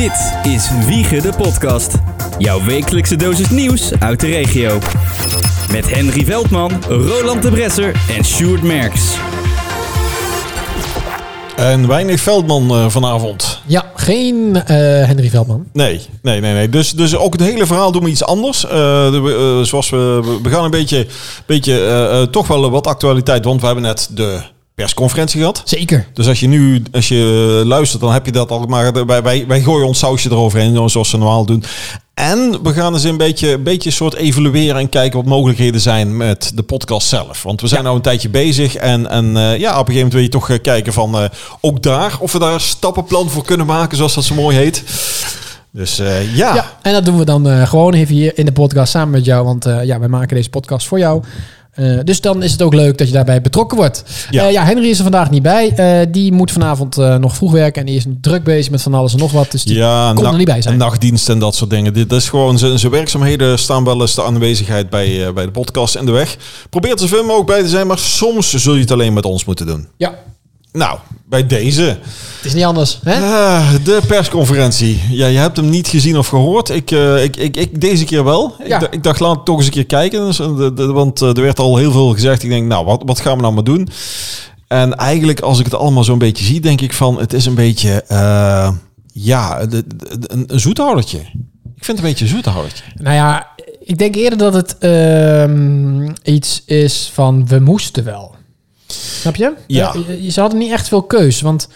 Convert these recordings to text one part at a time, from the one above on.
Dit is Wiegen de Podcast. Jouw wekelijkse dosis nieuws uit de regio. Met Henry Veldman, Roland de Bresser en Sjoerd Merks. En weinig Veldman eh, vanavond. Ja, geen eh, Henry Veldman. Nee, nee, nee, nee. Dus, dus ook het hele verhaal doen we iets anders. Eh, de- zoals we, we- gaan een beetje, beetje toch wel wat actualiteit, want we hebben net de persconferentie gehad. Zeker. Dus als je nu, als je luistert, dan heb je dat al. Maar wij, wij, wij gooien ons sausje eroverheen, zoals ze normaal doen. En we gaan eens een beetje, een beetje soort evalueren en kijken wat mogelijkheden zijn met de podcast zelf. Want we zijn nou een tijdje bezig. En, en eh, ja, op een gegeven moment wil je toch eh, kijken van eh, ook daar, of we daar een stappenplan voor kunnen maken, zoals dat zo mooi heet. Dus ja. Ja, en dat doen we dan gewoon even hier in de podcast samen met jou. Want ja, wij maken deze podcast voor jou. Eh, dus dan is het ook leuk dat je daarbij betrokken wordt. Ja. Ja, ja Henry is er vandaag niet bij. Eh, die moet vanavond eh, nog vroeg werken. En die is druk bezig met van alles en nog wat. Dus die Ja, kon er niet bij zijn. en nachtdienst en dat soort dingen. Dit is gewoon zijn werkzaamheden staan wel eens de aanwezigheid bij, eh, bij de podcast in de weg. Probeer er zoveel mogelijk bij te zijn, maar soms zul je het alleen met ons moeten doen. Ja, Nou, bij deze. het is niet anders. Hè? Ah, de persconferentie. Ja, je hebt hem niet gezien of gehoord. Ik, eh, ik, ik, ik deze keer wel. Ja. Ik, dacht, laat toch eens een keer kijken. Dus, eh, de, de- want eh, er werd al heel veel gezegd. Ik denk, nou, wat, wat gaan we nou maar doen? En eigenlijk, als ik het allemaal zo'n beetje zie, denk ik van, het is een beetje, eh, ja, de- een, een zoethoudertje. Ik vind het een beetje een zoethoudertje. Nou ja, ik denk eerder dat het ehm, iets is van we moesten wel. Snap je? Ja. Eh, je- ze hadden niet echt veel keus, want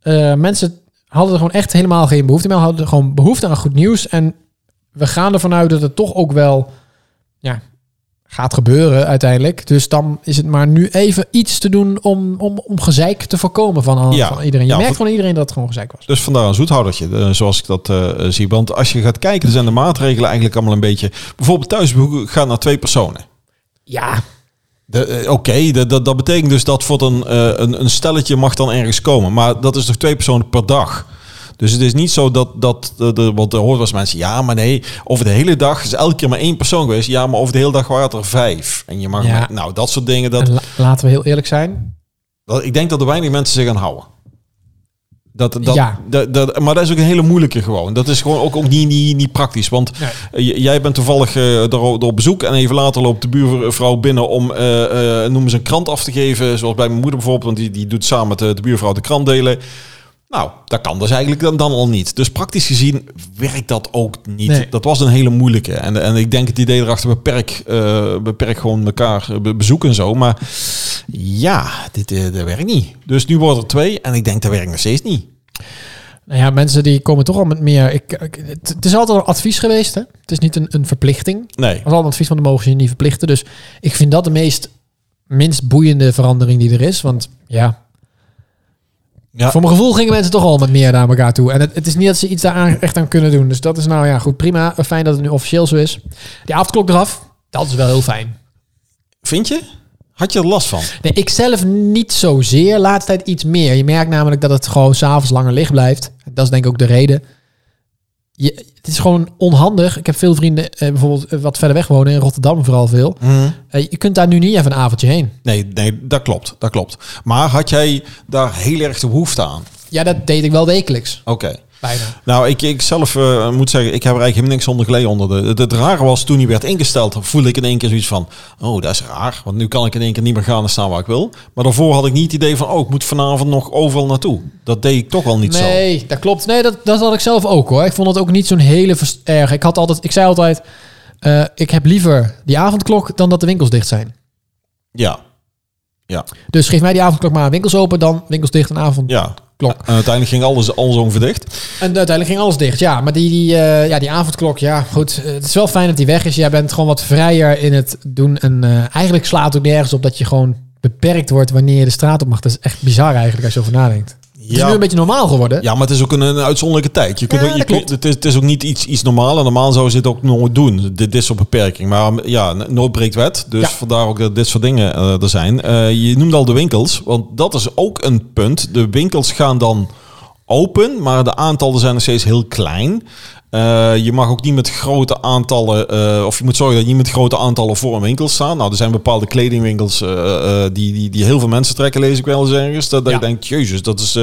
eh, mensen hadden er gewoon echt helemaal geen behoefte meer. Hadden gewoon behoefte aan goed nieuws. En we gaan ervan uit dat het toch ook wel ja, gaat gebeuren uiteindelijk. Dus dan is het maar nu even iets te doen om, om, om gezeik te voorkomen van, Ja. van iedereen. Je Ja, merkt van iedereen dat het gewoon gezeik was. Dus vandaar een zoethoudertje, eh, zoals ik dat zie. Want als je gaat kijken, dan zijn de maatregelen eigenlijk allemaal een beetje... Bijvoorbeeld thuisbezoek gaat naar twee personen. Ja, Oké, dat, dat, dat betekent dus dat voor een, eh, een, een stelletje mag dan ergens komen. Maar dat is toch twee personen per dag. Dus het is niet zo dat, dat de, de, want er hoort eens mensen, ja, maar nee, over de hele dag is elke keer maar één persoon geweest. Ja, maar over de hele dag waren het er vijf. En je mag, Ja. maar- nou, dat soort dingen, dat, en la- laten we heel eerlijk zijn. dat, ik denk dat er weinig mensen zich aan houden. Dat, dat, Ja. dat, dat, maar dat is ook een hele moeilijke gewoon. Dat is gewoon ook, ook niet, niet, niet praktisch. Want Nee. eh, jij bent toevallig eh er, op bezoek en even later loopt de buurvrouw binnen om, eh eh, noem eens een krant af te geven. Zoals bij mijn moeder bijvoorbeeld, want die, die doet samen met de, de buurvrouw de krant delen. Nou, dat kan dus eigenlijk dan, dan al niet. Dus praktisch gezien werkt dat ook niet. Nee. Dat was een hele moeilijke. En, en ik denk het idee erachter beperk, eh, beperk gewoon elkaar eh, be- bezoeken en zo. Maar ja, dit, eh, dat werkt niet. Dus nu wordt er twee en ik denk dat werkt nog steeds niet. Nou ja, mensen die komen toch al met meer. Ik, ik- het, is altijd een advies geweest. Hè? Het is niet een, een verplichting. Nee. Het was altijd een advies van de mogen ze je niet verplichten. Dus ik vind dat de meest minst boeiende verandering die er is. Want ja, Ja, voor mijn gevoel gingen mensen toch al met meer naar elkaar toe. En het, het is niet dat ze iets daar aan- echt aan kunnen doen. Dus dat is nou ja, goed, prima. Fijn dat het nu officieel zo is. Die avondklok eraf, dat is wel heel fijn. vind je? Had je er last van? Nee, ik zelf niet zozeer. Laatste tijd iets meer. Je merkt namelijk dat het gewoon s'avonds langer licht blijft. Dat is denk ik ook de reden. Je, het is gewoon onhandig. Ik heb veel vrienden eh, bijvoorbeeld eh, wat verder weg wonen. In Rotterdam vooral veel. Eh, je kunt daar nu niet even een avondje heen. Nee, nee, dat klopt. Dat klopt. Maar had jij daar heel erg de behoefte aan? Ja, dat deed ik wel wekelijks. Oké. Bijna. Nou, ik, ik zelf eh, moet zeggen, ik heb er eigenlijk helemaal niks onder geleden onder. De, het, rare was, toen hij werd ingesteld, voelde ik in één keer zoiets van... Oh, dat is raar, want nu kan ik in één keer niet meer gaan en staan waar ik wil. Maar daarvoor had ik niet het idee van, oh, ik moet vanavond nog overal naartoe. Dat deed ik toch wel niet zo. Nee, dat klopt. Nee, dat, dat had ik zelf ook hoor. Ik vond het ook niet zo'n hele erg. Ik had altijd, ik zei altijd, eh, ik heb liever die avondklok dan dat de winkels dicht zijn. Ja. Ja. Dus geef mij die avondklok maar winkels open, dan winkels dicht en avond. Ja. Klok. En uiteindelijk ging alles, alles ongeveer dicht. En uiteindelijk ging alles dicht. Ja, maar die, die, eh, ja, die avondklok, ja, goed. Het is wel fijn dat die weg is. Jij bent gewoon wat vrijer in het doen. En eh, eigenlijk slaat het ook nergens op dat je gewoon beperkt wordt wanneer je de straat op mag. Dat is echt bizar eigenlijk als je over nadenkt. Het is nu een beetje normaal geworden. Ja, maar het is ook een, een uitzonderlijke tijd. Je kunt Ja, ook, je kunt- het, is, het is ook niet iets, iets normaal. En normaal zouden ze dit ook nooit doen. Dit is op beperking. Maar ja, nood breekt wet. Dus Ja. vandaar vandaar ook dat dit soort dingen eh, er zijn. Eh, je noemde al de winkels. Want dat is ook een punt. De winkels gaan dan open, maar de aantallen zijn nog steeds heel klein. Eh, je mag ook niet met grote aantallen, eh, of je moet zorgen dat je niet met grote aantallen voor een winkel staat. Nou, er zijn bepaalde kledingwinkels eh, die, die, die heel veel mensen trekken, lees ik wel eens ergens. Dat, dat Ja. je denkt, jezus, dat, is,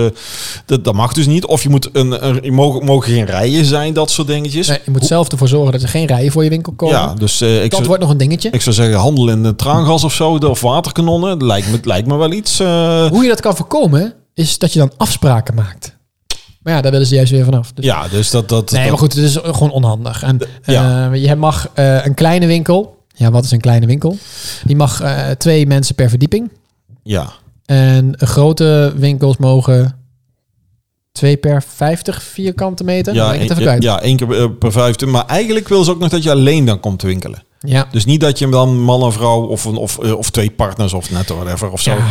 dat, dat mag dus niet. Of je moet een, een, je mogen, mogen geen rijen zijn, dat soort dingetjes. Nee, je moet zelf ervoor zorgen dat er geen rijen voor je winkel komen. ja, dus ik, dat zou, wordt nog een dingetje. ik zou zeggen, handel in traangas of zo, of waterkanonnen. Dat lijkt me, lijkt me wel iets. Hoe je dat kan voorkomen, is dat je dan afspraken maakt. Maar ja, daar willen ze juist weer vanaf. Dus ja, dus dat... dat Nee, maar goed, het is gewoon onhandig. En ja. eh, je mag eh, een kleine winkel. Ja, wat is een kleine winkel? Die mag eh, twee mensen per verdieping. Ja, En grote winkels mogen twee per 50 vierkante meter. Ja, één- even ja, één keer per vijfde. Maar eigenlijk wil ze ook nog dat je alleen dan komt te winkelen. Ja. Dus niet dat je dan man en vrouw of, een, of, of twee partners of net whatever of zo. Ja.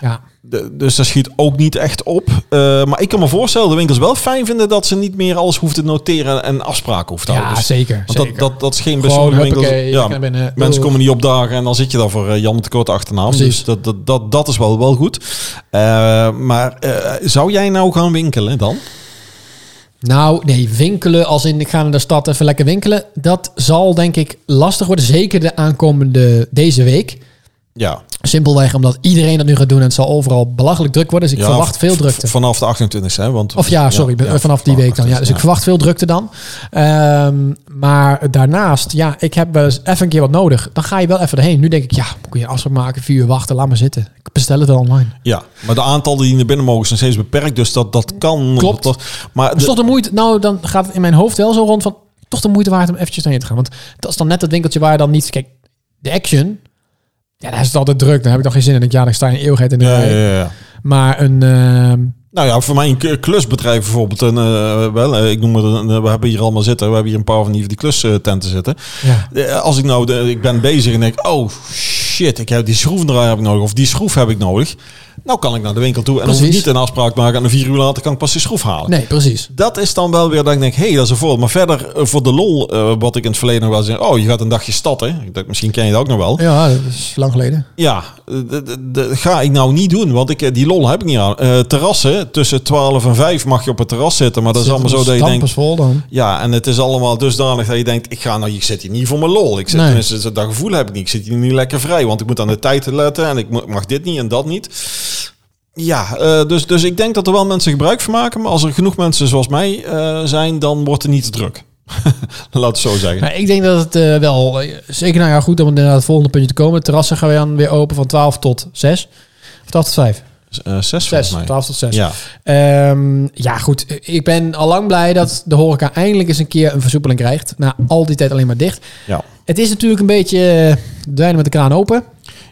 ja. De- dus dat schiet ook niet echt op. Eh, maar ik kan me voorstellen, de winkels wel fijn vinden dat ze niet meer alles hoeft te noteren en afspraken hoeft te Ja, houden. Dus- zeker. want zeker. dat, dat, dat is geen bij Gewoon, sommige winkels. Ja, mensen komen niet opdagen en dan zit je daar voor eh, Jan de korte achternaam. Precies. Dus dat, dat, dat, dat is wel, wel goed. Eh, maar zou jij nou gaan winkelen dan? Nou, nee, winkelen als in ik ga naar de stad even lekker winkelen. Dat zal denk ik lastig worden. Zeker de aankomende deze week. Ja. Simpelweg omdat iedereen dat nu gaat doen en het zal overal belachelijk druk worden. Dus ik Ja, verwacht veel drukte. Vanaf de 28 hè? Want, Of ja, sorry, vanaf die week dan. Ja, dus ik verwacht veel drukte dan. Ehm, maar daarnaast, ja, ik heb wel eens even een keer wat nodig. Dan ga je wel even erheen. Nu denk ik, ja, kun je een afspraak maken, vier uur wachten, laat maar zitten. Ik bestel het wel online. Ja, maar de aantallen die naar binnen mogen zijn steeds beperkt. Dus dat, dat kan. Klopt. Dat, maar Dus de- toch de moeite, nou dan gaat het in mijn hoofd wel zo rond van, toch de moeite waard om eventjes heen te gaan. Want dat is dan net het winkeltje waar je dan niet, kijk, de action, ja, daar is het altijd druk. Dan heb ik nog geen zin in. Ik, ja, dan sta je een eeuwigheid in de ja, rij. ja. Maar een, ehm, Nou ja, voor mijn k- klusbedrijf bijvoorbeeld. En, eh, wel, eh, ik noem het, een- eh, we hebben hier allemaal zitten. We hebben hier een paar van die, die klustenten zitten. ja, Als ik nou, de, ik ben bezig en denk, oh shit, ik heb die schroevendraaier heb ik nodig. Of die schroef heb ik nodig. Nou kan ik naar de winkel toe en hoef ik niet een afspraak maken. En een vier uur later kan ik pas die schroef halen. nee, precies. Dat is dan wel weer dat ik denk, hé, hey, dat is een voordeel. Maar verder, eh, voor de lol, eh, wat ik in het verleden nog wel zei. Oh, je gaat een dagje stad, hè? Ik dacht, misschien ken je dat ook nog wel. Ja, dat is lang geleden. Ja, eh, d- d- d- ga ik nou niet doen, want ik, die lol heb ik niet aan. Terrassen, tussen 12 en 5 mag je op het terras zitten, maar dat is allemaal zo dat je denkt... Vol dan. Ja, en het is allemaal dusdanig dat je denkt, ik ga nou, ik zit hier niet voor mijn lol. Ik zit, Nee. tenminste, dat gevoel heb ik niet. Ik zit hier niet lekker vrij, want ik moet aan de tijd letten en ik mag dit niet en dat niet. Ja, eh, dus, dus ik denk dat er wel mensen gebruik van maken, maar als er genoeg mensen zoals mij eh, zijn, dan wordt het niet te druk. Laat het zo zeggen. Maar ik denk dat het eh, wel, zeker nou ja, goed om naar het volgende puntje te komen. Terrassen gaan we dan weer open van 12 tot 6. Of 12 tot 5? Eh, zes, 6, volgens mij. 12 tot 6. Ja, Ehm, ja, goed. Ik ben al lang blij dat de horeca eindelijk eens een keer een versoepeling krijgt. Na al die tijd alleen maar dicht. ja. Het is natuurlijk een beetje dwijnen met de kraan open.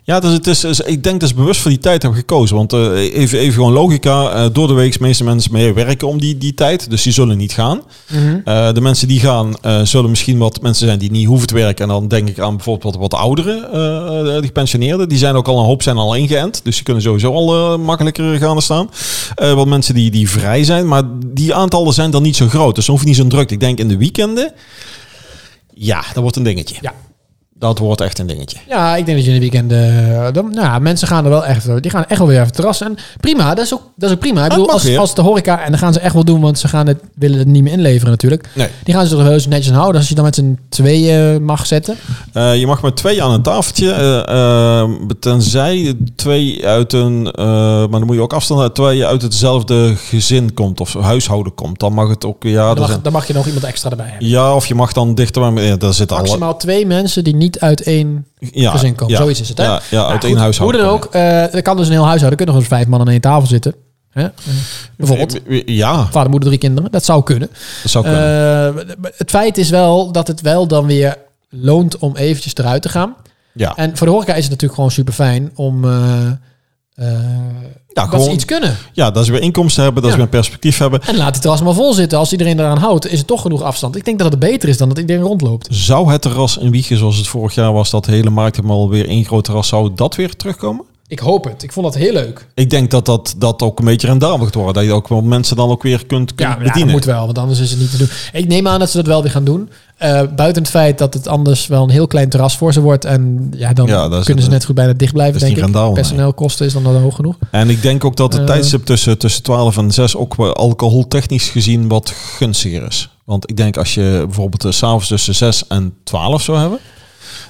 Ja, dus het is, is- ik denk dat ze bewust voor die tijd hebben gekozen. Want eh, even, even gewoon logica. eh, door de week meeste mensen mee werken om die, die tijd. Dus die zullen niet gaan. Eh, de mensen die gaan, zullen misschien wat mensen zijn die niet hoeven te werken. En dan denk ik aan bijvoorbeeld wat, wat ouderen, die gepensioneerden. Die zijn ook al een hoop zijn al ingeënt. Dus die kunnen sowieso al makkelijker gaan staan. Wat mensen die, die vrij zijn. Maar die aantallen zijn dan niet zo groot. Dus dan hoeft niet zo'n druk. Ik denk in de weekenden. Ja, dat wordt een dingetje. Ja. Dat wordt echt een dingetje. Ja, ik denk dat je in de weekend... eh, dan, nou, ja, mensen gaan er wel echt... Die gaan echt wel weer even terrassen. En prima, dat is ook, dat is ook prima. Ik Dat bedoel, als, als de horeca... En dan gaan ze echt wel doen, want ze gaan het, willen het niet meer inleveren natuurlijk. Nee. Die gaan ze er heus netjes aan houden. Als je dan met z'n tweeën mag zetten. Eh, je mag met twee aan een tafeltje, eh, eh, tenzij twee uit een, eh, maar dan moet je ook afstand houden, twee uit hetzelfde gezin komt of huishouden komt. Dan mag het ook, ja, dan, mag, zijn- dan mag je nog iemand extra erbij hebben. ja, of je mag dan dichter bij, ja, daar zit al. Maximaal twee mensen die niet uit één ja, gezin komen. ja, Zoiets is het, hè? Ja, ja uit één huishouden. Hoe dan ook, eh, er kan dus een heel huishouden. kunnen gewoon eens vijf man aan één tafel zitten. Hè? Bijvoorbeeld. Ja, Vader, moeder, drie kinderen. Dat zou kunnen. dat zou kunnen. Eh, het feit is wel dat het wel dan weer loont om eventjes eruit te gaan. ja, En voor de horeca is het natuurlijk gewoon super fijn om eh, eh, ja, dat ze gewoon, iets kunnen. ja, dat ze weer inkomsten hebben, dat ze weer perspectief hebben. En laat die terras maar vol zitten. Als iedereen eraan houdt, is het toch genoeg afstand. Ik denk dat het beter is dan dat iedereen rondloopt. Zou het terras in Wiegen zoals het vorig jaar was, dat de hele markt helemaal weer één groot terras, zou dat weer terugkomen? Ik hoop het. Ik vond dat heel leuk. Ik denk dat dat, dat ook een beetje rendabel gaat worden. Dat je ook wel mensen dan ook weer kunt, kunt Ja, ja, dat bedienen. moet wel, want anders is het niet te doen. Ik neem aan dat ze dat wel weer gaan doen. Eh, buiten het feit dat het anders wel een heel klein terras voor ze wordt. En ja, dan Ja, kunnen ze net goed bijna dicht blijven, denk ik. rendabel, nee. Personeelkosten is dan al hoog genoeg. En ik denk ook dat het Eh. tijdstip tussen, tussen 12 en 6 ook alcoholtechnisch gezien wat gunstiger is. Want ik denk als je bijvoorbeeld eh, s'avonds tussen 6 en 12 zou hebben,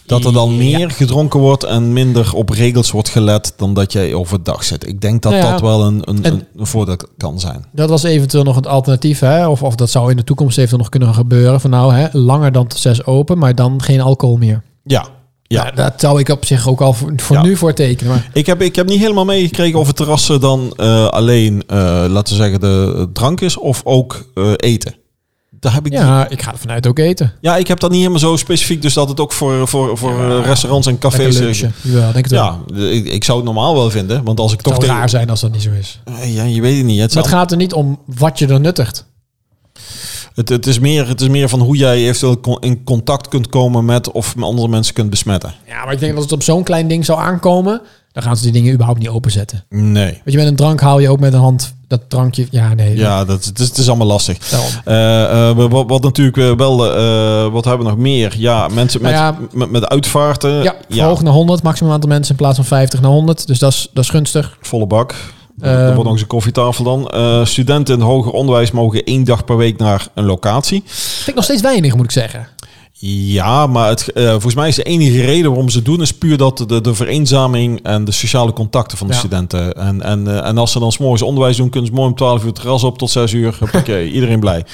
dat er dan Ja. meer gedronken wordt en minder op regels wordt gelet dan dat jij overdag zit. Ik denk dat Nou ja, dat wel een, een, en- een, een voordeel kan zijn. Dat was eventueel nog het alternatief, hè? Of, of dat zou in de toekomst eventueel nog kunnen gebeuren. Van nou, hè, langer dan tot zes open, maar dan geen alcohol meer. Ja, ja. Ja, dat zou ik op zich ook al voor, voor Ja. nu voor tekenen. Maar Ik heb, ik heb niet helemaal meegekregen of het terrassen dan eh, alleen, eh, laten we zeggen, de drank is of ook eh, eten. Daar heb ik niet- ja, ik ga er vanuit ook eten. Ja, ik heb dat niet helemaal zo specifiek. Dus dat het ook voor, voor, voor Ja, eh, restaurants en cafés... lunchen. Jawel, denk het wel. Ja, ik, ik zou het normaal wel vinden. Want als ik het toch... zou tegen- raar zijn als dat niet zo is. Eh, Ja, je weet het niet. Het, Maar het gaat er niet om wat je er nuttigt. het, het, is meer, het is meer van hoe jij eventueel in contact kunt komen met... of met andere mensen kunt besmetten. Ja, maar ik denk dat het op zo'n klein ding zou aankomen, dan gaan ze die dingen überhaupt niet openzetten. Nee. Weet je, met een drank haal je ook met een hand dat drankje. Ja, nee. Ja, dat, het, is, het is allemaal lastig. Eh, eh, wat, wat natuurlijk eh, wel... wat hebben we nog meer? Ja, mensen met, Nou ja. met, met uitvaarten. Ja, verhoogd naar 100, maximum aantal mensen in plaats van 50 naar 100. Dus dat is, dat is gunstig. volle bak. Ehm. wordt nog eens een koffietafel dan. Studenten in hoger onderwijs mogen één dag per week naar een locatie. Vind ik nog steeds weinig, moet ik zeggen. Ja, maar het, eh, volgens mij is de enige reden waarom ze het doen... is puur dat de, de vereenzaming en de sociale contacten van de Ja. studenten. En, en, eh, en als ze dan s'morgens onderwijs doen... kunnen ze mooi om 12 uur het terras op tot 6 uur. Oké, iedereen blij.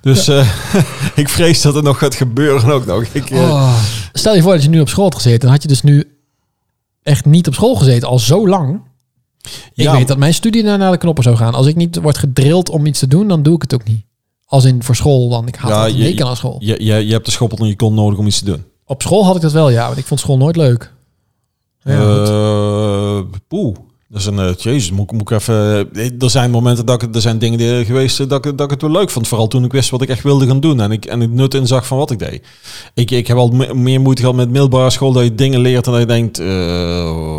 Dus eh, ik vrees dat het nog gaat gebeuren ook nog. Ik, Oh. Stel je voor dat je nu op school had gezeten. Dan had je dus nu echt niet op school gezeten. Al zo lang. Ik Ja. weet dat mijn studie naar naar de knoppen zou gaan. Als ik niet word gedrild om iets te doen, dan doe ik het ook niet. Als in voor school, dan ik haat Ja, je- aan school. je, je, je hebt de schoppel en je kon nodig om iets te doen. Op school had ik dat wel, ja. Want ik vond school nooit leuk. Ja. Eh, Poeh. Dat is een, eh, jezus, moet, moet ik even... eh, Er zijn momenten dat ik, er zijn dingen die- geweest eh, dat ik, dat ik het wel leuk vond. Vooral toen ik wist wat ik echt wilde gaan doen. En ik, en het nut inzag van wat ik deed. Ik, ik heb al me- meer moeite gehad met middelbare school. Dat je dingen leert en dat je denkt, eh,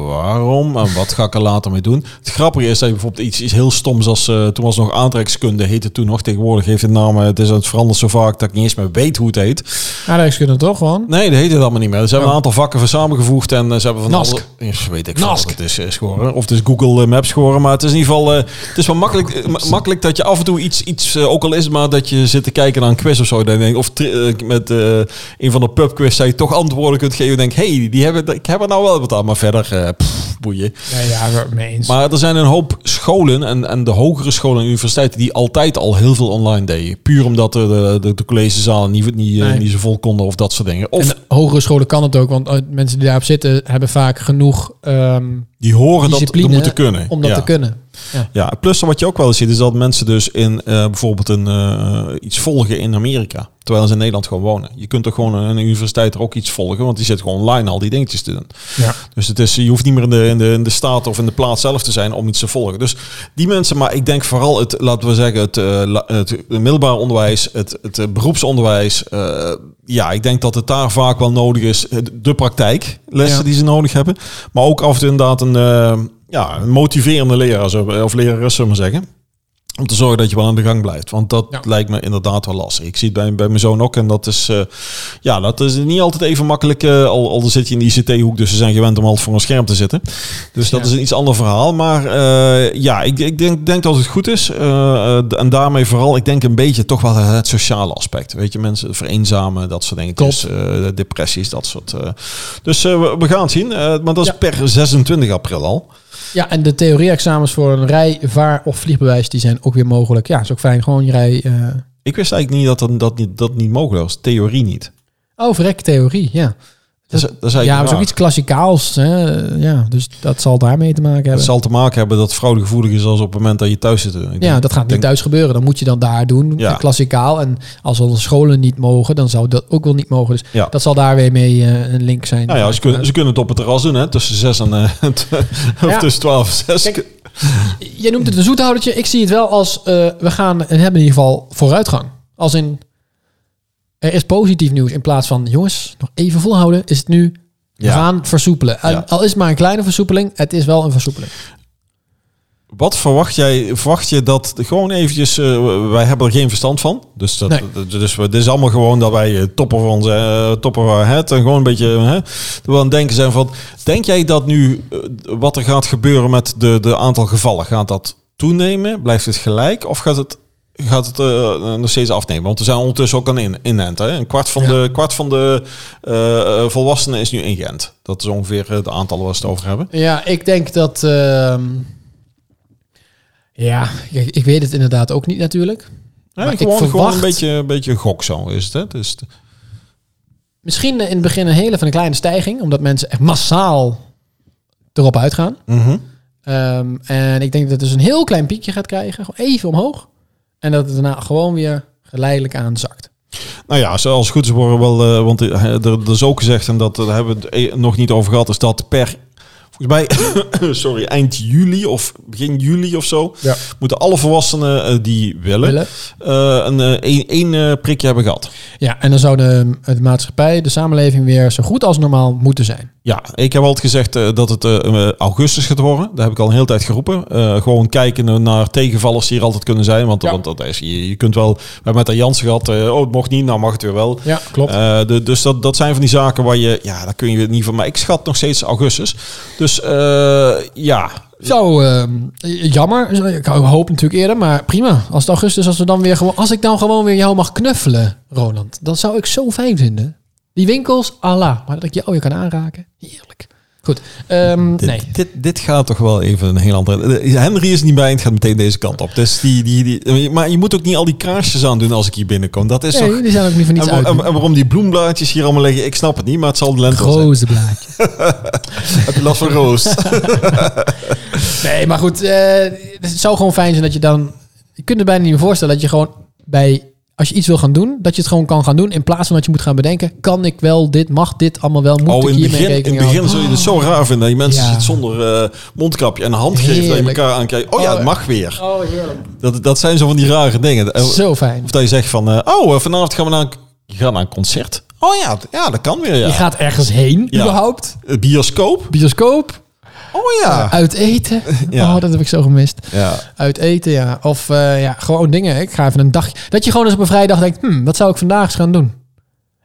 waarom? En wat ga ik er later mee doen? Het grappige is dat je bijvoorbeeld iets, iets heel stoms als... toen was nog aantrekkingskunde, heette toen nog. Tegenwoordig heeft het naam, het is het veranderd zo vaak dat ik niet eens meer weet hoe het heet. Aardrijkskunde toch gewoon? Nee, dat heet het allemaal niet meer. Ze hebben Oh. een aantal vakken van samengevoegd en ze hebben van Nask. alle- weet ik veel Nask. wat het is, is geworden. Of het is Google eh, Maps geworden, maar het is in ieder geval, eh, het is wel makkelijk, eh, ma- makkelijk dat je af en toe iets, iets ook al is het maar dat je zit te kijken naar een quiz of zo, dat je denkt, of met een van de pubquiz dat je toch antwoorden kunt geven, denk, hey, die hebben, ik heb er nou wel wat aan, maar verder, pff, boeien. Ja, ja, mee eens. Maar er zijn een hoop scholen en, en de hogere scholen en universiteiten die altijd al heel veel online deden. Puur omdat de, de, de, de collegezalen niet, niet, eh, Nee. niet zo vol konden of dat soort dingen. Of en hogere scholen kan het ook, want eh, mensen die daarop zitten hebben vaak genoeg ehm, die horen dat te moeten kunnen. om dat ja. te kunnen. Ja. Ja, plus wat je ook wel eens ziet is dat mensen dus in eh, bijvoorbeeld een, eh, iets volgen in Amerika. Terwijl ze in Nederland gewoon wonen. Je kunt toch gewoon een universiteit er ook iets volgen. Want die zit gewoon online al die dingetjes te doen. Ja. Dus het is, je hoeft niet meer in de, in, de, in de staat of in de plaats zelf te zijn om iets te volgen. Dus die mensen, maar ik denk vooral het, laten we zeggen, het, eh, het middelbaar onderwijs, het, het beroepsonderwijs. ja, ik denk dat het daar vaak wel nodig is. De praktijklessen Ja. die ze nodig hebben. Maar ook af en toe inderdaad een, ja, een motiverende leraar of lerares, zullen we maar zeggen. Om te zorgen dat je wel aan de gang blijft. Want dat Ja. lijkt me inderdaad wel lastig. Ik zie het bij, bij mijn zoon ook. En dat is, eh, ja, dat is niet altijd even makkelijk. eh, al, al zit je in de ICT-hoek. Dus ze zijn gewend om altijd voor een scherm te zitten. Dus dat Ja. is een iets ander verhaal. Maar eh, ja, ik, ik denk, denk dat het goed is. En daarmee vooral, ik denk een beetje toch wel het sociale aspect. Weet je, mensen vereenzamen, dat soort dingen. Dus, depressies, dat soort. Dus we, we gaan het zien. Maar dat is Ja. per 26 april al. Ja, en de theorie-examens voor een rij, vaar of vliegbewijs, die zijn ook weer mogelijk. Ja, is ook fijn. Gewoon je rij... eh Ik wist eigenlijk niet dat dat, dat, niet, dat niet mogelijk was. Theorie niet. Oh, verrek, theorie, ja. Dat dat is eigenlijk Ja, dat is ook iets klassikaals. Hè? Ja, dus dat zal daarmee te maken Het hebben. zal te maken hebben dat fraude gevoelig is als op het moment dat je thuis zit. Ik Ja, denk- dat gaat niet denk- thuis gebeuren. Dan moet je dan daar doen, Ja. klassikaal. En als onze scholen niet mogen, dan zou dat ook wel niet mogen. Dus Ja. dat zal daar weer mee eh, een link zijn. Nou ja, ze kunnen, ze kunnen het op het terras doen, hè? Tussen 6 en eh, of Ja. tussen 12 en 6. Kijk, Jij noemt het een zoethoudertje. Ik zie het wel als eh, we gaan en hebben in ieder geval vooruitgang. Als in er is positief nieuws in plaats van jongens nog even volhouden. Is het nu Ja. gaan versoepelen. Ja. Al is het maar een kleine versoepeling, het is wel een versoepeling. Wat verwacht jij? Verwacht je dat gewoon eventjes, eh, wij hebben er geen verstand van. Dus, dat, Nee. dus we, dit is allemaal gewoon dat wij eh, toppen van onze eh, toppen van het en gewoon een beetje hè, aan het denken zijn van, denk jij dat nu wat er gaat gebeuren met de, de aantal gevallen, gaat dat toenemen? Blijft het gelijk of gaat het gaat het eh, nog steeds afnemen? Want we zijn ondertussen ook aan in, inenten. Hè? Een kwart van Ja. de, kwart van de eh, eh, volwassenen is nu ingeënt. Dat is ongeveer het aantal waar we het over hebben. Ja, ik denk dat... ehm, ja, ik, weet het inderdaad ook niet natuurlijk. Maar ik gewoon, gewoon verwacht- een beetje, een beetje gok zo is het. Hè? Dus, Misschien in het begin een hele van een kleine stijging, omdat mensen echt massaal erop uitgaan. mhm. Ehm, en ik denk dat het dus een heel klein piekje gaat krijgen, gewoon even omhoog. En dat het daarna gewoon weer geleidelijk aan zakt. Nou ja, zoals goed is worden wel, eh, want eh, er, er is ook gezegd, en dat daar hebben we het eh, nog niet over gehad, is dat per, volgens mij, sorry, eind juli of begin juli of zo, Ja. moeten alle volwassenen eh, die willen, Willen. eh, een eh, één, één prikje hebben gehad. Ja, en dan zou de, de maatschappij, de samenleving weer zo goed als normaal moeten zijn. Ja, ik heb altijd gezegd dat het augustus gaat worden. Daar heb ik al een hele tijd geroepen. Gewoon kijken naar tegenvallers die er altijd kunnen zijn. Want, Ja. want dat is, je, je kunt wel, we hebben met de Jansen gehad, eh, oh het mocht niet, nou mag het weer wel. Ja, klopt. De, dus dat, dat zijn van die zaken waar je, ja, daar kun je niet van. Maar ik schat nog steeds augustus. Dus eh, ja, Zo, ehm, jammer. Ik hoop natuurlijk eerder, maar prima. Als het augustus, als we dan weer gewoon, als ik dan gewoon weer jou mag knuffelen, Roland, dat zou ik zo fijn vinden. Die winkels, Allah, maar dat ik jou weer kan aanraken, heerlijk. Goed, ehm, dit, nee. dit, dit gaat toch wel even een heel andere. Henry is niet bij, en het gaat meteen deze kant op. Dus die, die, die, maar je moet ook niet al die kaarsjes aandoen als ik hier binnenkom. Dat is toch. Nee, die zijn ook niet van En, niets wa- uit. en- en waarom die bloemblaadjes hier allemaal liggen, ik snap het niet, maar het zal de lente. Roze blaadjes. Heb je last van roos? Nee, maar goed, eh, het zou gewoon fijn zijn dat je dan... Je kunt het bijna niet meer voorstellen dat je gewoon bij... Als je iets wil gaan doen, dat je het gewoon kan gaan doen. In plaats van dat je moet gaan bedenken... Kan ik wel dit? Mag dit allemaal wel? Moet Oh, ik in het hiermee begin, in rekening het begin zul je het zo raar vinden dat je mensen Ja. ziet zonder eh, mondkapje en een hand geeft dat je elkaar aankijkt. Oh ja, Oh, het mag weer. Oh, heerlijk. Dat, dat zijn zo van die rare dingen. Eh, Zo fijn. Of dat je zegt van, eh, oh, vanavond gaan we naar een, je gaat naar een concert. Oh ja, ja dat kan weer, ja. Je gaat ergens heen, Ja. überhaupt. Bioscoop. Bioscoop. Oh ja. Uit eten. Ja. Oh, dat heb ik zo gemist. Ja. Uit eten, ja. Of eh, ja, gewoon dingen. Ik ga even een dagje... Dat je gewoon eens op een vrijdag denkt... Hmm, wat zou ik vandaag eens gaan doen?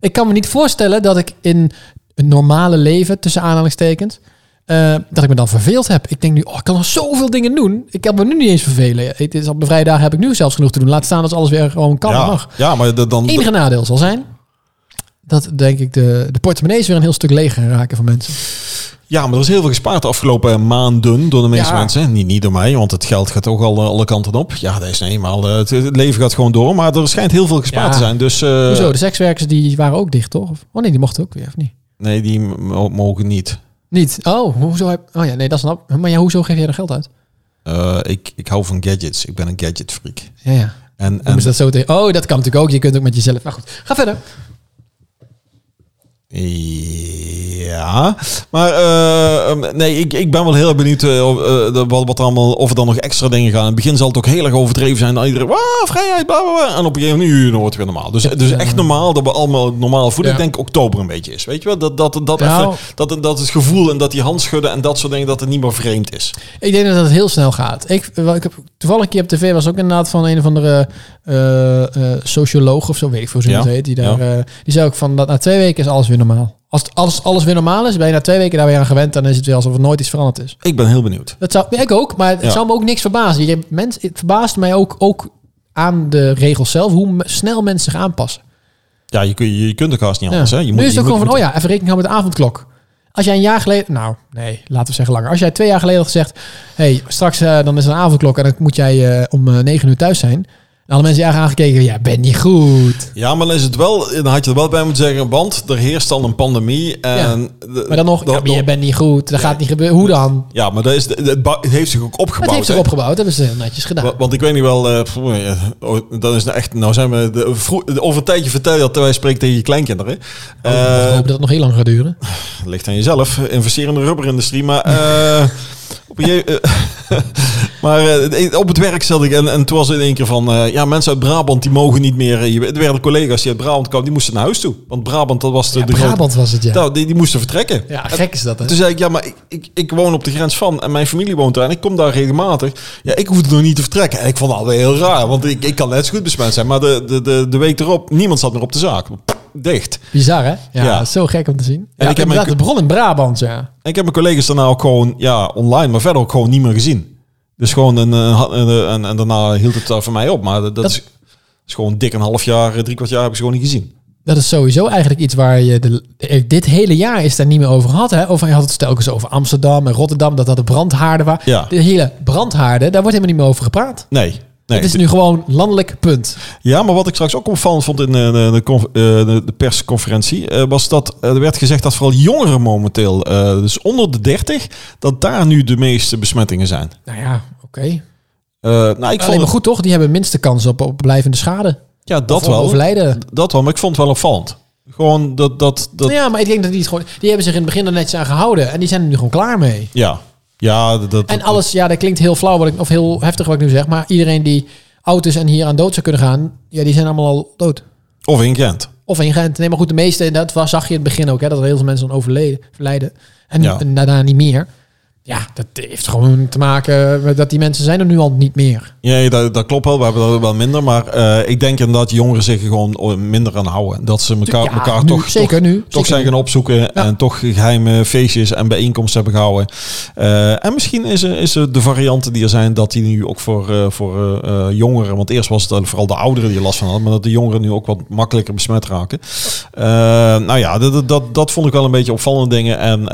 Ik kan me niet voorstellen dat ik in een normale leven, tussen aanhalingstekens... eh, dat ik me dan verveeld heb. Ik denk nu, oh, ik kan nog zoveel dingen doen. Ik kan me nu niet eens vervelen. Het is op een vrijdag heb ik nu zelfs genoeg te doen. Laat staan als alles weer gewoon kan en mag. ja, maar de- dan... enige nadeel zal zijn... dat denk ik de, de portemonnees weer een heel stuk leger gaan raken van mensen. Ja, maar er is heel veel gespaard de afgelopen maanden door de meeste Ja. mensen. Niet, niet door mij, want het geld gaat ook al eh, alle kanten op. Ja, dat is nou eenmaal. eh, het, het leven gaat gewoon door. Maar er schijnt heel veel gespaard Ja. te zijn. Dus, eh, Hoezo? De sekswerkers die waren ook dicht, toch? Of- Oh nee, die mochten ook weer, of niet? Nee, die mogen niet. Niet? Oh, hoezo heb... Oh ja, nee, dat snap. Maar ja, hoezo geef jij er geld uit? Eh, ik, ik hou van gadgets. Ik ben een gadget freak. Ja, ja. En, en dat zo tegen... Oh, dat kan natuurlijk ook. Je kunt ook met jezelf... Maar goed, ga verder. Ja, maar eh, um, nee, ik, ik ben wel heel erg benieuwd de- wat, wat er allemaal, of er dan nog extra dingen gaan. In het begin zal het ook heel erg overdreven zijn. Dan iedereen, wauw, vrijheid, bla, bla, bla. En op een gegeven moment, nu wordt het weer normaal. Dus, dus echt normaal, dat we allemaal normaal voelen. Ja. Ik denk oktober een beetje is. Weet je wel, dat, dat, dat, Nou. even, dat, dat het gevoel en dat die handschudden en dat soort dingen, dat het niet meer vreemd is. Ik denk dat het heel snel gaat. Ik, wel, ik heb toevallig een keer op tv was ook inderdaad van een of andere socioloog of zo, weet ik veel hoe ze Ja. het heet. Die, daar, die zei ook van dat na twee weken is alles weer normaal. Als het- alles, alles weer normaal is, ben je na twee weken daar weer aan gewend. Dan is het weer alsof er nooit iets veranderd is. Ik ben heel benieuwd. Dat zou, ik ook, maar het Ja. zou me ook niks verbazen. Je, mens, het verbaast mij ook, ook aan de regels zelf, hoe snel mensen zich aanpassen. Ja, je, kun, je, je kunt de haast niet Ja. anders. Hè? Je nu moet, is het ook gewoon van, oh ja, even rekening houden met de avondklok. Als jij een jaar geleden, nou nee, laten we zeggen langer. Als jij twee jaar geleden had gezegd, hey, straks eh, dan is een avondklok en dan moet jij eh, om eh, negen uur thuis zijn. Hadden mensen je aangekeken, ja, ben niet goed. Ja, maar dan is het wel, dan had je er wel bij moeten zeggen, want er heerst dan een pandemie. En de- Maar dan nog, ja, maar je bent niet goed, dat gaat niet gebeuren. Hoe dan? Ja, maar dat is, het, heeft zich ook opgebouwd. Het heeft zich opgebouwd, dat hebben ze heel netjes gedaan. Wa- Want ik weet niet wel, pff, eh, oh, dan is het echt, nou zijn we, de, over een tijdje vertel je dat terwijl je spreekt tegen je kleinkinderen. Oh, ik Eh, hoop dat het nog heel lang gaat duren. ligt aan jezelf, investeer in de rubberindustrie, maar eh, op een gegeven- eh, maar eh, op het werk zat ik en, en toen was in één keer van... eh, ja, mensen uit Brabant die mogen niet meer... je- er werden collega's die uit Brabant kwamen, die moesten naar huis toe. Want Brabant, dat was de, Ja, de grote- Brabant was het, ja. Nou, die, die moesten vertrekken. Ja, gek is dat, hè? Toen zei ik, ja, maar ik, ik, ik woon op de grens van en mijn familie woont daar en ik kom daar regelmatig. Ja, ik hoefde nog niet te vertrekken. En ik vond alweer heel raar, want ik, ik kan net zo goed besmet zijn. Maar de, de, de, de week erop, niemand zat meer op de zaak. Dicht. Bizar, hè? Ja, Ja. zo gek om te zien. En Ja, ik heb inderdaad, mijn- de bron in Brabant, ja. En ik heb mijn collega's daarna ook gewoon, ja, online, maar verder ook gewoon niet meer gezien. Dus gewoon, een, eh, en, en, en daarna hield het daar voor mij op. Maar dat, dat is, is gewoon dik een half jaar, eh, drie kwart jaar heb ik ze gewoon niet gezien. Dat is sowieso eigenlijk iets waar je de, de- dit hele jaar is daar niet meer over gehad. Hè? Of je had het telkens over Amsterdam en Rotterdam, dat dat de brandhaarden waren. Ja. De hele brandhaarden, daar wordt helemaal niet meer over gepraat. Nee. Nee, het is nu gewoon landelijk punt. Ja, maar wat ik straks ook opvallend vond in eh, de, eh, de, de persconferentie, eh, was dat er werd gezegd dat vooral jongeren momenteel, dus onder de 30, dat daar nu de meeste besmettingen zijn. Nou ja, oké. Eh, nou, ik vond het- goed toch? Die hebben minste kans op, op blijvende schade. ja, dat Of wel. overlijden. Dat wel, maar ik vond het wel opvallend. Gewoon dat, dat, dat Ja, maar ik denk dat die het gewoon... Die hebben zich in het begin er netjes aan gehouden. En die zijn er nu gewoon klaar mee. ja, ja, dat, dat, En alles, ja, dat klinkt heel flauw wat ik, of heel heftig wat ik nu zeg. Maar iedereen die oud is en hier aan dood zou kunnen gaan... Ja, die zijn allemaal al dood. of in Gent. Of in Gent. Nee, maar goed, de meeste, dat was, zag je in het begin ook, hè, dat er heel veel mensen dan overleden, verlijden. En, Ja. en daarna niet meer. Ja, dat heeft gewoon te maken met dat die mensen zijn er nu al niet meer. Ja, dat, dat klopt wel. We hebben dat wel minder. Maar eh, ik denk inderdaad jongeren zich gewoon minder aan houden. Dat ze elkaar, Ja, elkaar nu, toch, zeker toch, nu. toch Zeker zijn nu. gaan opzoeken. En toch geheime feestjes en bijeenkomsten hebben gehouden. Eh, en misschien is, er, is er de varianten die er zijn, dat die nu ook voor, eh, voor jongeren. Want eerst was het dan vooral de ouderen die last van hadden. Maar dat de jongeren nu ook wat makkelijker besmet raken. Nou ja, dat, dat- dat, dat vond ik wel een beetje opvallende dingen. En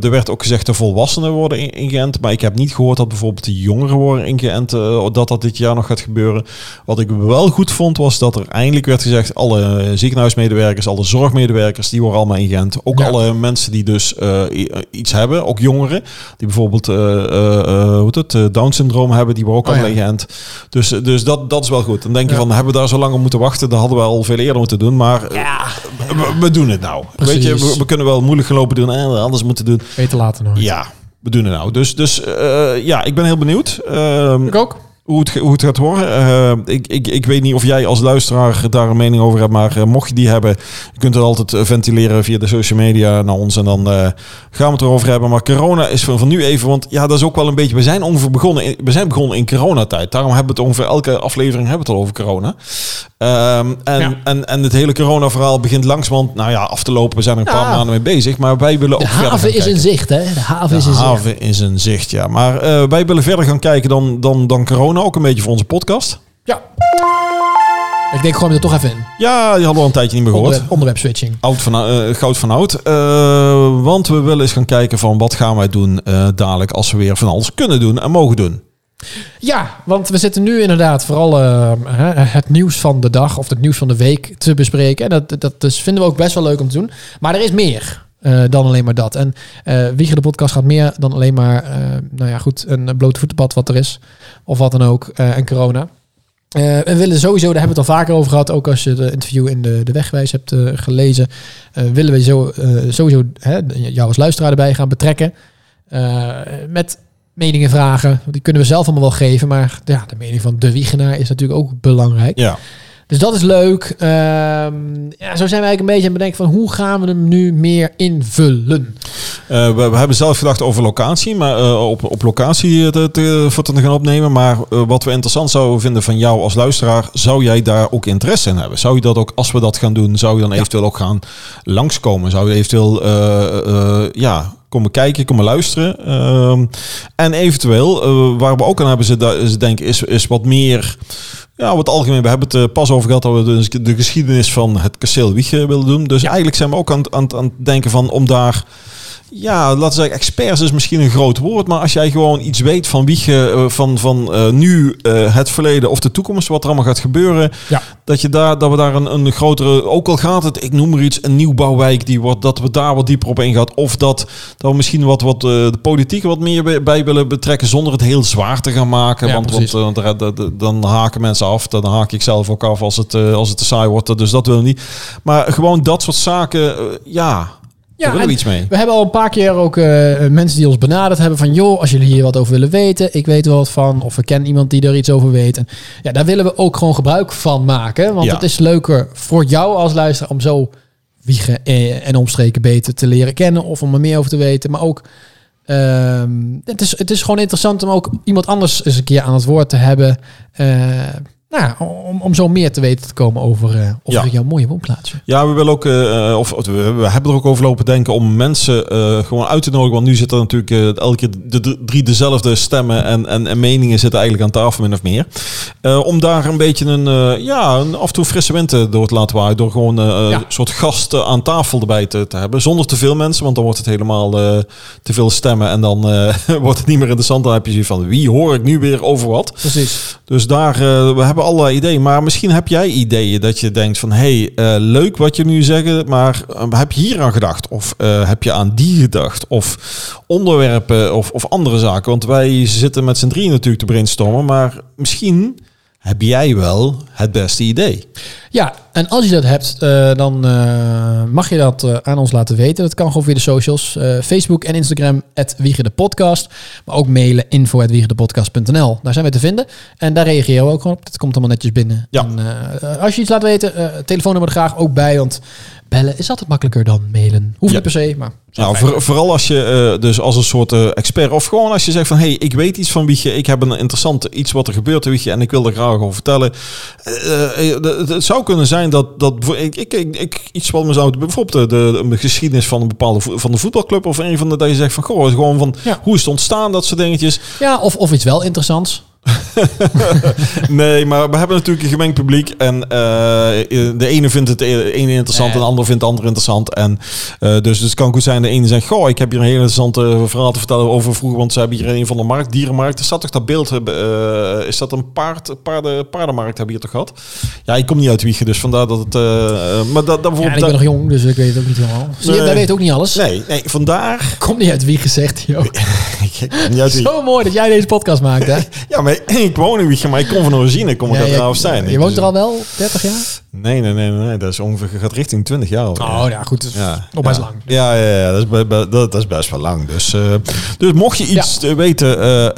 er werd ook gezegd de volwassenen worden in- ingeënt. Maar ik heb niet gehoord dat bijvoorbeeld de jongeren worden ingeënt. eh, dat dat dit jaar nog gaat gebeuren. Wat ik wel goed vond was dat er eindelijk werd gezegd... alle ziekenhuismedewerkers, alle zorgmedewerkers... die worden allemaal ingeënt. Ook Ja. alle mensen die dus eh, i- iets hebben. Ook jongeren. Die bijvoorbeeld eh, eh, eh, hoe het, eh, Down-syndroom hebben. Die worden ook Oh, allemaal ja. ingeënt. Dus, dus dat, dat is wel goed. Dan denk je Ja. van, hebben we daar zo lang op moeten wachten? Dat hadden we al veel eerder moeten doen. Maar eh, we, we doen het nou. Weet je, we kunnen wel moeilijk gelopen doen en anders moeten doen. Beter later nog. Ja, we doen het nou. Dus, dus eh, ja, ik ben heel benieuwd. Ehm, Ik ook. hoe het, hoe het gaat worden. Eh, ik, ik, ik weet niet of jij als luisteraar daar een mening over hebt, maar eh, mocht je die hebben, je kunt het altijd ventileren via de social media naar ons en dan gaan we het erover hebben. Maar corona is van, van nu even, want ja, dat is ook wel een beetje, we zijn ongeveer begonnen, in, we zijn begonnen in coronatijd. Daarom hebben we het ongeveer elke aflevering hebben we het al over corona. Ehm, en, Ja. en, en het hele corona verhaal begint langzamerhand, nou ja, af te lopen. We zijn er een Ja. paar maanden mee bezig, maar wij willen ook De verder gaan haven is in zicht, hè? De haven De is in zicht. haven is een zicht, ja. Maar eh, wij willen verder gaan kijken dan, dan, dan corona. Ook een beetje voor onze podcast. Ja. Ik denk gewoon er toch even in. Ja, die hadden we al een tijdje niet meer gehoord. Onderwerp, onderwerp switching. Oud van, eh, goud van oud. Eh, want we willen eens gaan kijken van wat gaan wij doen eh, dadelijk als we weer van alles kunnen doen en mogen doen. Ja, want we zitten nu inderdaad vooral eh, het nieuws van de dag of het nieuws van de week te bespreken. En dat, dat dus vinden we ook best wel leuk om te doen. Maar er is meer eh, dan alleen maar dat. En eh Wieger de podcast gaat meer dan alleen maar, nou ja goed, een blote voetbad wat er is. Of wat dan ook, en corona. Eh, we willen sowieso, daar hebben we het al vaker over gehad, ook als je het interview in de, de wegwijs hebt gelezen, willen we zo, sowieso hè, jou als luisteraar erbij gaan betrekken. Met meningen vragen. Die kunnen we zelf allemaal wel geven. Maar ja, de mening van de Wiegenaar is natuurlijk ook belangrijk. Ja, Dus dat is leuk. Ehm, ja, zo zijn wij eigenlijk een beetje aan het bedenken van hoe gaan we hem nu meer invullen. Eh, we, we hebben zelf gedacht over locatie, maar eh, op, op locatie te, te, voor te gaan opnemen. Maar eh, wat we interessant zouden vinden van jou als luisteraar, zou jij daar ook interesse in hebben? Zou je dat ook, als we dat gaan doen, zou je dan eventueel ook gaan langskomen? Zou je eventueel, eh, eh, ja, komen kijken, komen luisteren? Ehm, en eventueel, eh, waar we ook aan hebben zitten, is, denk ik, is, is wat meer... Ja, wat algemeen. We hebben het eh, pas over gehad dat we dus de geschiedenis van het kasteel Wiegen willen doen. Dus eigenlijk zijn we ook aan, het- aan, aan het denken van om daar ja, laten we zeggen, experts is misschien een groot woord, maar als jij gewoon iets weet van Wiegen, eh, van, van eh, nu, eh, het verleden of de toekomst, wat er allemaal gaat gebeuren, Ja. dat, je daar, dat we daar een, een grotere, ook al gaat het, ik noem maar iets, een nieuwbouwwijk, die wordt, dat we daar wat dieper op ingaan, of dat, dat we misschien wat, wat de politiek wat meer bij, willen betrekken, zonder het heel zwaar te gaan maken, Ja, want, want dan haken mensen af, dan haak ik zelf ook af als het, als het te saai wordt, dus dat willen we niet. Maar gewoon dat soort zaken, eh, ja... Daar willen en we iets mee. We hebben al een paar keer ook eh, mensen die ons benaderd hebben van... joh, als jullie hier wat over willen weten, ik weet er wat van. Of we kennen iemand die er iets over weet. En ja, daar willen we ook gewoon gebruik van maken. Want Ja. het is leuker voor jou als luisteraar om zo wiegen eh, en omstreken beter te leren kennen. Of om er meer over te weten. Maar ook, ehm, het, is, het is gewoon interessant om ook iemand anders eens een keer aan het woord te hebben. Eh, nou, ja, om, om zo meer te weten te komen over, eh, over Ja. jouw mooie woonplaatsje. Ja, we willen ook, eh, of, of we, we hebben er ook over lopen denken om mensen eh, gewoon uit te nodigen. Want nu zitten er natuurlijk eh, elke keer de, de- drie dezelfde stemmen en, en, en meningen zitten eigenlijk aan tafel, min of meer. Eh, om daar een beetje een, eh, ja, een af en toe frisse wind eh, door te laten waaien. Door gewoon eh, Ja. een soort gasten aan tafel erbij te, te hebben. Zonder te veel mensen, want dan wordt het helemaal eh, te veel stemmen. En dan eh, wordt het niet meer interessant. Dan heb je zoiets van, wie hoor ik nu weer over wat? Precies. Dus daar, eh, we hebben allerlei ideeën. Maar misschien heb jij ideeën dat je denkt van... hey, eh, leuk wat je nu zegt, maar eh, heb je hier aan gedacht? Of eh, heb je aan die gedacht? Of onderwerpen of, of andere zaken? Want wij zitten met z'n drieën natuurlijk te brainstormen. Maar misschien heb jij wel het beste idee. Ja, en als je dat hebt, eh, dan eh, mag je dat eh, aan ons laten weten. Dat kan gewoon via de socials. Facebook en Instagram, Wiegen de Podcast. Maar ook mailen, info Daar zijn we te vinden. En daar reageren we ook op. Dat komt allemaal netjes binnen. Ja. En, als je iets laat weten, telefoonnummer er graag ook bij. Want bellen is altijd makkelijker dan mailen. Hoeft Ja. niet per se, maar... Nou, voor- vooral als je eh, dus als een soort eh, expert of gewoon als je zegt van hey, ik weet iets van Wiegje, ik heb een interessant iets wat er gebeurt in Wiegje en ik wil er graag over vertellen. Eh, het- zou kunnen zijn dat, dat ik, ik, ik, ik iets wat me zou bijvoorbeeld de, de, de geschiedenis van een bepaalde van de voetbalclub of een van de dat je zegt van goh, gewoon van Ja. hoe is het ontstaan dat soort dingetjes. Ja, of, of iets wel interessants. Nee, maar we hebben natuurlijk een gemengd publiek. En eh, de ene vindt het e- ene interessant en de ander vindt het ander interessant. En eh, dus, dus het kan goed zijn, de ene zegt, goh, ik heb hier een heel interessante verhaal te vertellen over vroeger. Want ze hebben hier een van de markt, dierenmarkt. Er staat toch dat beeld, eh, is dat een paard, paarden, paardenmarkt hebben we hier toch gehad? Ja, ik kom niet uit Wiegen, dus vandaar dat het... maar dat, dat Ja, ik ben nog jong, dus ik weet het ook niet helemaal. Nee. wij weten ook niet alles. Nee, nee, vandaar... Komt niet uit wie gezegd, joh. ik kom niet uit Wiegen. Zo mooi dat jij deze podcast maakt, hè? Ja, maar ik woon in Wiegen, maar ik kom van origine. Ik kom Ja, uit je- Ravenstein. Je woont er al wel 30 jaar? Nee, nee, nee, nee. Dat is ongeveer gaat richting 20 jaar. alweer. Oh ja, goed. Ja, Nog best lang. Ja, ja, ja dat, is, dat, dat is best wel lang. Dus, eh, dus mocht je iets te weten, eh,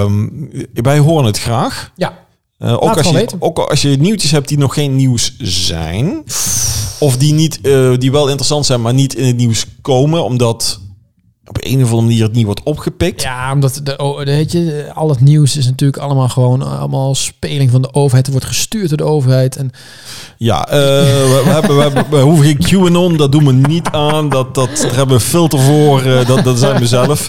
ehm, wij horen het graag. Ja. Eh, ook, als je, weten. ook als je nieuwtjes hebt die nog geen nieuws zijn. Of die, niet, eh, die wel interessant zijn, maar niet in het nieuws komen. Omdat op een of andere manier het niet wordt opgepikt. Ja, omdat de, weet je, al het nieuws is natuurlijk allemaal gewoon allemaal speling van de overheid. Er wordt gestuurd door de overheid. En Ja, eh, we, we hebben, we, hebben, we hoeven geen QAnon, dat doen we niet aan. Dat, dat, daar hebben we filter voor, eh, dat, dat zijn we zelf.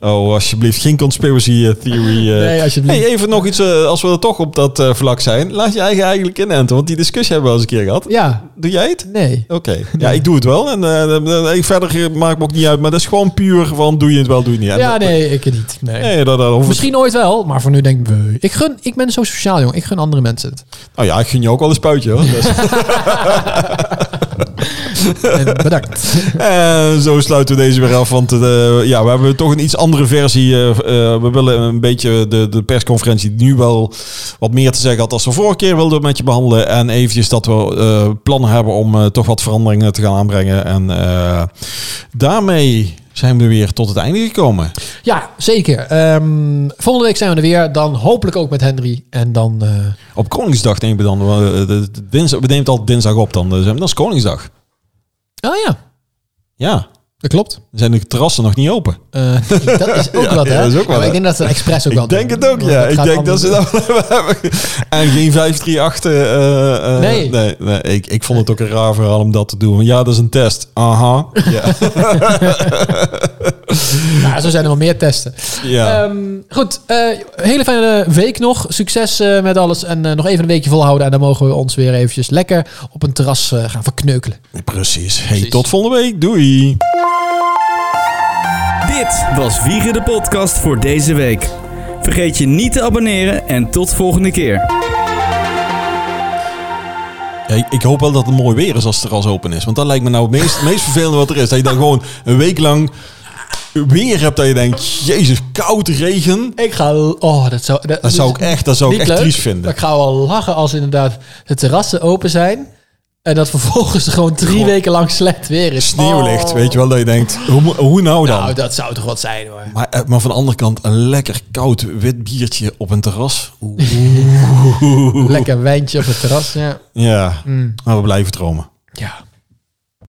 Oh, alsjeblieft, geen conspiracy eh, theory. eh. Nee, alsjeblieft. Hey, even nog iets, eh, als we er toch op dat vlak zijn. Laat je eigen eigenlijk inenten, want die discussie hebben we al eens een keer gehad. ja, Doe jij het? nee. Oké, ja, ik doe het wel. En ik verder maakt me ook niet uit, maar dat is gewoon puur van doe je het wel, doe je het niet. Ja, dat- nee, ik niet. Nee. Nee, dat, dat het- Misschien ooit wel, maar voor nu denk ik, ik gun, ik ben zo sociaal, jong. Ik gun andere mensen het. Nou ja, ik gun je ook wel een spuitje hoor. Bedankt. En zo sluiten we deze weer af. Want eh, ja, we hebben toch een iets andere versie. eh, eh, we willen een beetje de, de persconferentie nu wel wat meer te zeggen had als we vorige keer wilden met je behandelen. En eventjes dat we eh, plannen hebben om eh, toch wat veranderingen te gaan aanbrengen. En eh, daarmee zijn we weer tot het einde gekomen. Ja, zeker. Ehm, volgende week zijn we er weer. Dan hopelijk ook met Henry. En dan... eh, Op Koningsdag nemen we dan. eh, dinsdag, we nemen het altijd dinsdag op dan. Dus, dat is Koningsdag. Oh ja, Ja, dat klopt. zijn de terrassen nog niet open. Eh, dat is ook Ja, wat, hè? ja, dat is ook Ja, wat, maar hè? ik denk dat ze expres ook wel Ik denk doen. het ook, ja. Ik denk dat ze dat hebben. En geen 538. eh eh, Nee. nee, nee ik, ik vond het ook een raar verhaal om dat te doen. Ja, dat is een test. Aha. Ja. Ja, zo zijn er wel meer testen. ja. Ehm, goed, eh, hele fijne week nog. Succes eh, met alles. En nog even een weekje volhouden. En dan mogen we ons weer eventjes lekker op een terras gaan verkneukelen. Precies. Hey, Precies. tot volgende week. Doei. Dit was Wiegen de podcast voor deze week. Vergeet je niet te abonneren en tot volgende keer. Ja, ik, ik hoop wel dat het mooi weer is als het terras open is. Want dat lijkt me nou het meest, het meest vervelende wat er is. Dat je dan gewoon een week lang weer hebt dat je denkt... Jezus, koud regen. Ik ga... Oh, dat zou... Dat zou ik echt, dat zou ik niet echt leuk, triest Maar vinden. ik ga wel lachen als inderdaad de terrassen open zijn. En dat vervolgens gewoon drie weken lang slecht weer is. Sneeuwlicht, Oh. weet je wel, dat je denkt, hoe, hoe nou dan? Nou, dat zou toch wat zijn hoor. maar, eh, maar van de andere kant, een lekker koud wit biertje op een terras. Oeh. Lekker wijntje op het terras. Ja. Ja, Mm. maar we blijven dromen. ja.